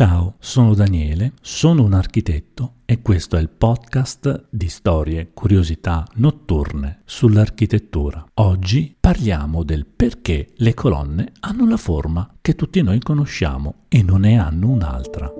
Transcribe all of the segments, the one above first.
Ciao, sono Daniele, sono un architetto e questo è il podcast di storie, curiosità notturne sull'architettura. Oggi parliamo del perché le colonne hanno la forma che tutti noi conosciamo e non ne hanno un'altra.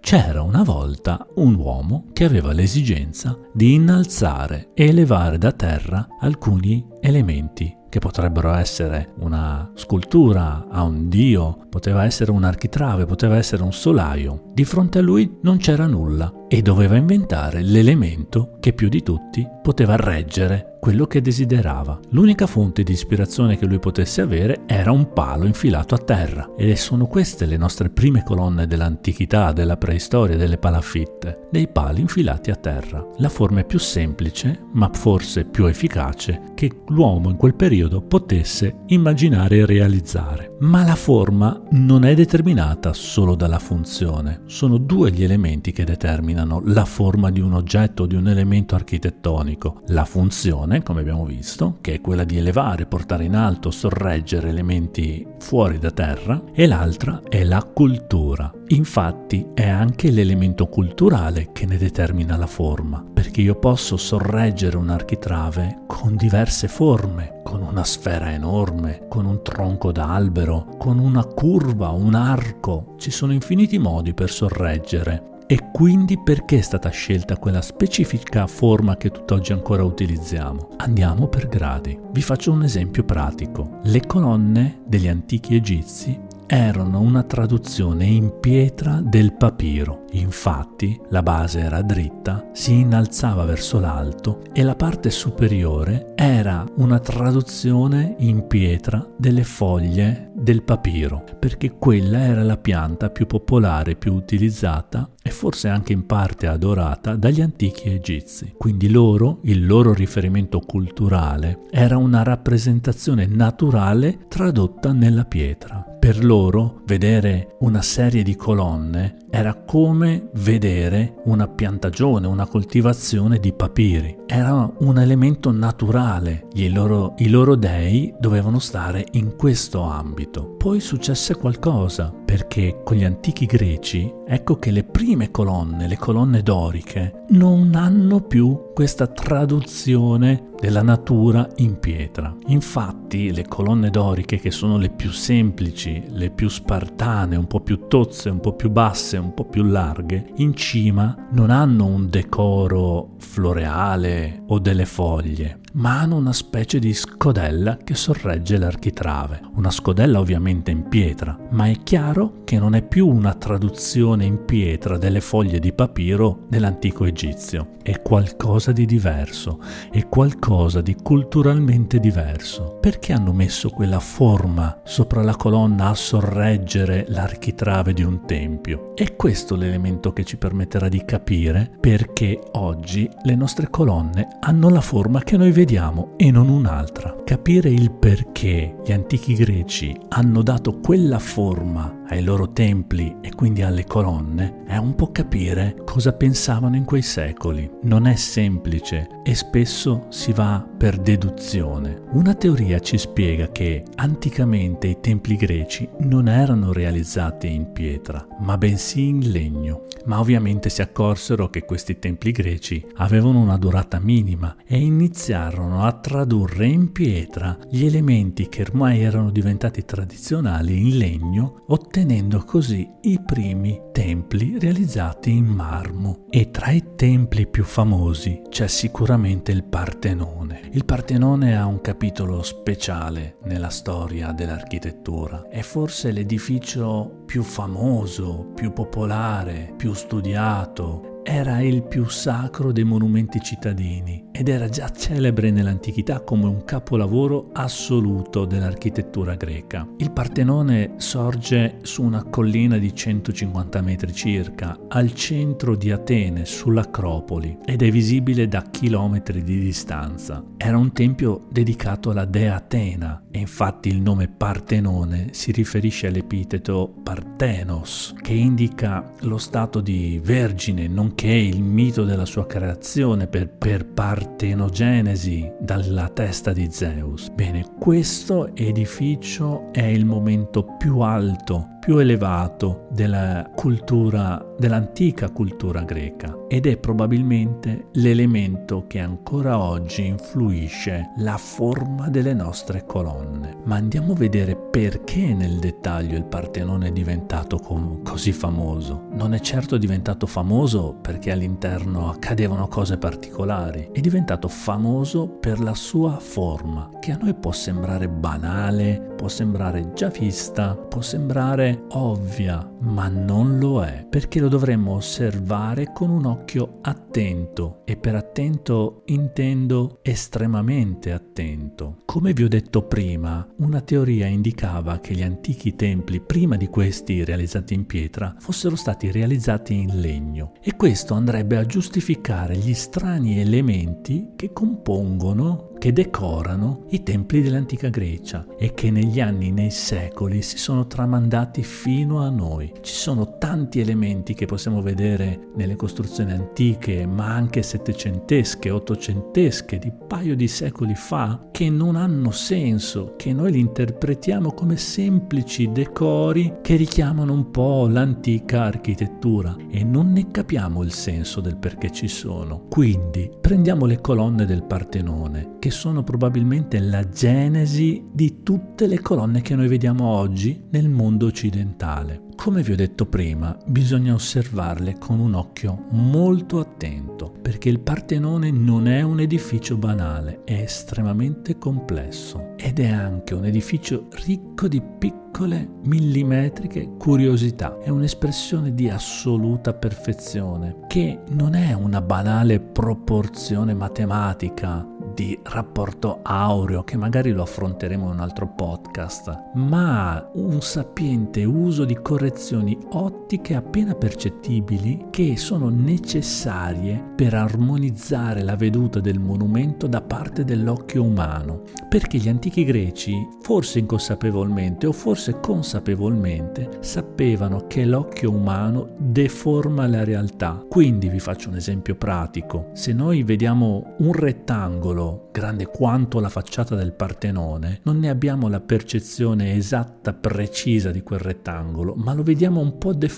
C'era una volta un uomo che aveva l'esigenza di innalzare e elevare da terra alcuni elementi che potrebbero essere una scultura a un dio, poteva essere un architrave, poteva essere un solaio. Di fronte a lui non c'era nulla e doveva inventare l'elemento che più di tutti poteva reggere quello che desiderava. L'unica fonte di ispirazione che lui potesse avere era un palo infilato a terra ed sono queste le nostre prime colonne dell'antichità, della preistoria, delle palafitte, dei pali infilati a terra. La forma è più semplice, ma forse più efficace, che l'uomo in quel periodo potesse immaginare e realizzare. Ma la forma non è determinata solo dalla funzione, sono due gli elementi che determinano la forma di un oggetto o di un elemento architettonico, la funzione come abbiamo visto, che è quella di elevare, portare in alto, sorreggere elementi fuori da terra, e l'altra è la cultura. Infatti è anche l'elemento culturale che ne determina la forma, perché io posso sorreggere un architrave con diverse forme, con una sfera enorme, con un tronco d'albero, con una curva, un arco. Ci sono infiniti modi per sorreggere e quindi perché è stata scelta quella specifica forma che tutt'oggi ancora utilizziamo? Andiamo per gradi. Vi faccio un esempio pratico. Le colonne degli antichi egizi erano una traduzione in pietra del papiro. Infatti la base era dritta, si innalzava verso l'alto e la parte superiore era una traduzione in pietra delle foglie del papiro, perché quella era la pianta più popolare, più utilizzata e forse anche in parte adorata dagli antichi egizi. Quindi loro, il loro riferimento culturale, era una rappresentazione naturale tradotta nella pietra. Per loro vedere una serie di colonne era come vedere una piantagione, una coltivazione di papiri. Era un elemento naturale. I loro, I loro dei dovevano stare in questo ambito. Poi successe qualcosa, perché con gli antichi greci, ecco che le prime colonne, le colonne doriche, non hanno più questa traduzione della natura in pietra. Infatti le colonne doriche, che sono le più semplici, le più spartane, un po' più tozze, un po' più basse, un po' più larghe, in cima non hanno un decoro floreale o delle foglie, ma hanno una specie di scodella che sorregge l'architrave. Una scodella ovviamente in pietra, ma è chiaro che non è più una traduzione in pietra delle foglie di papiro dell'antico egizio, è qualcosa di diverso, è qualcosa di culturalmente diverso. Perché hanno messo quella forma sopra la colonna a sorreggere l'architrave di un tempio? È questo l'elemento che ci permetterà di capire perché oggi le nostre colonne hanno la forma che noi vediamo vediamo e non un'altra. Capire il perché gli antichi greci hanno dato quella forma ai loro templi e quindi alle colonne è un po' capire cosa pensavano in quei secoli. Non è semplice e spesso si va per deduzione. Una teoria ci spiega che anticamente i templi greci non erano realizzati in pietra, ma bensì in legno. Ma ovviamente si accorsero che questi templi greci avevano una durata minima e iniziarono a tradurre in pietra gli elementi che ormai erano diventati tradizionali in legno, ottenendo così i primi templi realizzati in marmo. E tra i templi più famosi c'è sicuramente il Partenone. Il Partenone ha un capitolo speciale nella storia dell'architettura. È forse l'edificio più famoso, più popolare, più studiato era il più sacro dei monumenti cittadini ed era già celebre nell'antichità come un capolavoro assoluto dell'architettura greca. Il Partenone sorge su una collina di 150 metri circa, al centro di Atene, sull'Acropoli, ed è visibile da chilometri di distanza. Era un tempio dedicato alla dea Atena e infatti il nome Partenone si riferisce all'epiteto Partenos, che indica lo stato di vergine non nonché il mito della sua creazione per, per partenogenesi dalla testa di Zeus. Bene, questo edificio è il momento più alto più elevato della cultura, dell'antica cultura greca ed è probabilmente l'elemento che ancora oggi influisce la forma delle nostre colonne. Ma andiamo a vedere perché nel dettaglio il Partenone è diventato com- così famoso. Non è certo diventato famoso perché all'interno accadevano cose particolari, è diventato famoso per la sua forma, che a noi può sembrare banale, può sembrare già vista, può sembrare ovvia, ma non lo è, perché lo dovremmo osservare con un occhio attento e per attento intendo estremamente attento. Come vi ho detto prima, una teoria indicava che gli antichi templi, prima di questi realizzati in pietra, fossero stati realizzati in legno e questo andrebbe a giustificare gli strani elementi che compongono che decorano i templi dell'antica Grecia e che negli anni, nei secoli si sono tramandati fino a noi. Ci sono tanti elementi che possiamo vedere nelle costruzioni antiche, ma anche settecentesche, ottocentesche, di paio di secoli fa, che non hanno senso, che noi li interpretiamo come semplici decori che richiamano un po' l'antica architettura e non ne capiamo il senso del perché ci sono. Quindi prendiamo le colonne del Partenone, che sono probabilmente la genesi di tutte le colonne che noi vediamo oggi nel mondo occidentale. Come vi ho detto prima, bisogna osservarle con un occhio molto attento, perché il Partenone non è un edificio banale, è estremamente complesso ed è anche un edificio ricco di piccole millimetriche curiosità. È un'espressione di assoluta perfezione, che non è una banale proporzione matematica di rapporto aureo che magari lo affronteremo in un altro podcast, ma un sapiente uso di correzioni ottiche appena percettibili che sono necessarie per armonizzare la veduta del monumento da parte dell'occhio umano, perché gli antichi greci, forse inconsapevolmente o forse consapevolmente, sapevano che l'occhio umano deforma la realtà. Quindi vi faccio un esempio pratico. Se noi vediamo un rettangolo grande quanto la facciata del Partenone, non ne abbiamo la percezione esatta, precisa di quel rettangolo, ma lo vediamo un po' deformato.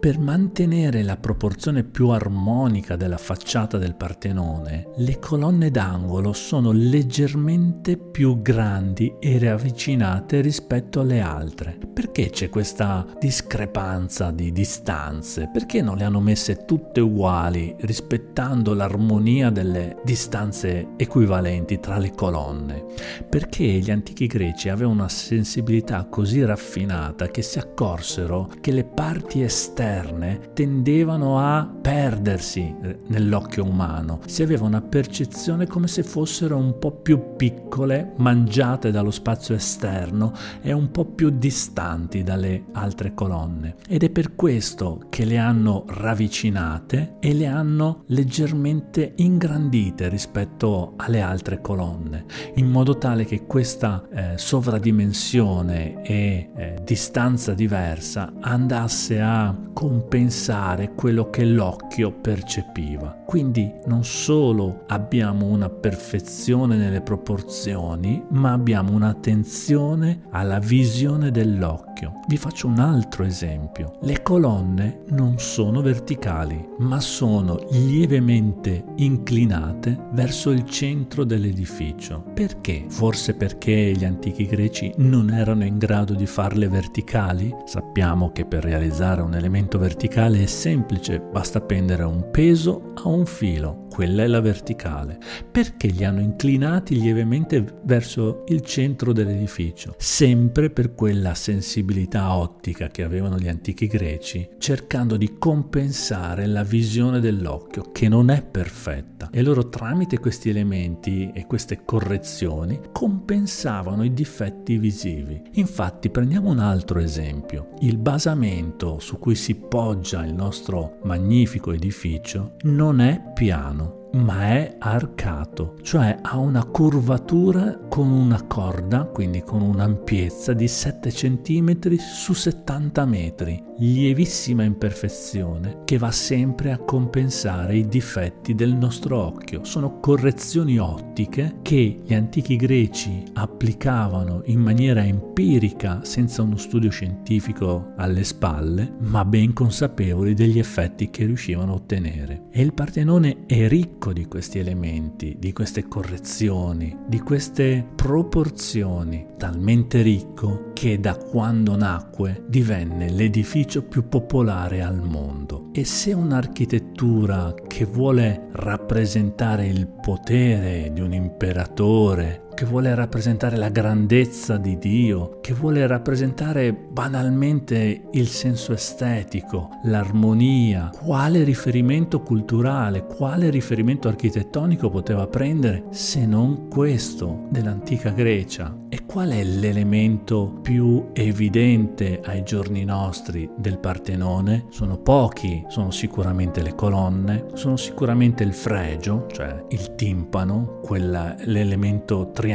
Per mantenere la proporzione più armonica della facciata del Partenone, le colonne d'angolo sono leggermente più grandi e ravvicinate rispetto alle altre. Perché c'è questa discrepanza di distanze? Perché non le hanno messe tutte uguali rispettando l'armonia delle distanze equivalenti tra le colonne, perché gli antichi greci avevano una sensibilità così raffinata che si accorsero che le parti esterne tendevano a perdersi eh, nell'occhio umano, si aveva una percezione come se fossero un po' più piccole, mangiate dallo spazio esterno e un po' più distanti dalle altre colonne. Ed è per questo che le hanno ravvicinate e le hanno leggermente ingrandite rispetto alle altre colonne, in modo tale che questa eh, sovradimensione e eh, distanza diversa andasse a compensare quello che l'occhio percepiva. Quindi non solo abbiamo una perfezione nelle proporzioni, ma abbiamo un'attenzione alla visione dell'occhio. Vi faccio un altro esempio. Le colonne non sono verticali, ma sono lievemente inclinate verso il centro dell'edificio. Perché? Forse perché gli antichi greci non erano in grado di farle verticali? Sappiamo che per realizzare un elemento verticale è semplice, basta appendere un peso a un filo, quella è la verticale, perché li hanno inclinati lievemente verso il centro dell'edificio, sempre per quella sensibilità ottica che avevano gli antichi greci, cercando di compensare la visione dell'occhio, che non è perfetta. E loro tramite questi elementi e queste correzioni compensavano i difetti visivi. Infatti prendiamo un altro esempio. Il basamento su cui si poggia il nostro magnifico edificio non è piano amanhã. Ma è arcato, cioè ha una curvatura con una corda, quindi con un'ampiezza di 7 cm su 70 metri, lievissima imperfezione che va sempre a compensare i difetti del nostro occhio. Sono correzioni ottiche che gli antichi greci applicavano in maniera empirica senza uno studio scientifico alle spalle, ma ben consapevoli degli effetti che riuscivano a ottenere. E il Partenone è ricco di questi elementi, di queste correzioni, di queste proporzioni, talmente ricco che da quando nacque divenne l'edificio più popolare al mondo. E se un'architettura che vuole rappresentare il potere di un imperatore che vuole rappresentare la grandezza di Dio, che vuole rappresentare banalmente il senso estetico, l'armonia. Quale riferimento culturale, quale riferimento architettonico poteva prendere se non questo dell'antica Grecia? E qual è l'elemento più evidente ai giorni nostri del Partenone? Sono pochi, sono sicuramente le colonne, sono sicuramente il fregio, cioè il timpano, quella, l'elemento triangolare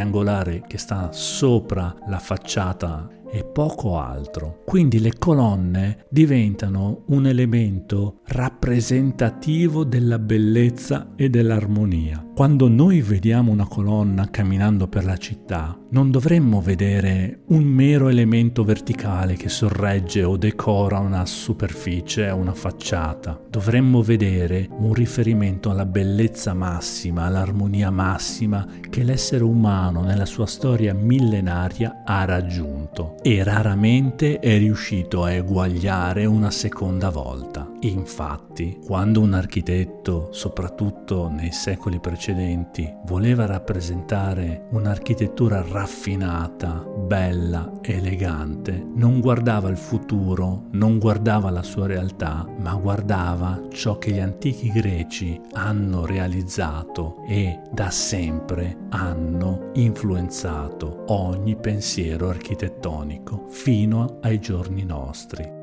che sta sopra la facciata e poco altro. Quindi le colonne diventano un elemento rappresentativo della bellezza e dell'armonia. Quando noi vediamo una colonna camminando per la città, non dovremmo vedere un mero elemento verticale che sorregge o decora una superficie o una facciata. Dovremmo vedere un riferimento alla bellezza massima, all'armonia massima che l'essere umano nella sua storia millenaria ha raggiunto e raramente è riuscito a eguagliare una seconda volta. Infatti, quando un architetto, soprattutto nei secoli precedenti, voleva rappresentare un'architettura raffinata, bella, elegante, non guardava il futuro, non guardava la sua realtà, ma guardava ciò che gli antichi greci hanno realizzato e da sempre hanno influenzato ogni pensiero architettonico fino ai giorni nostri.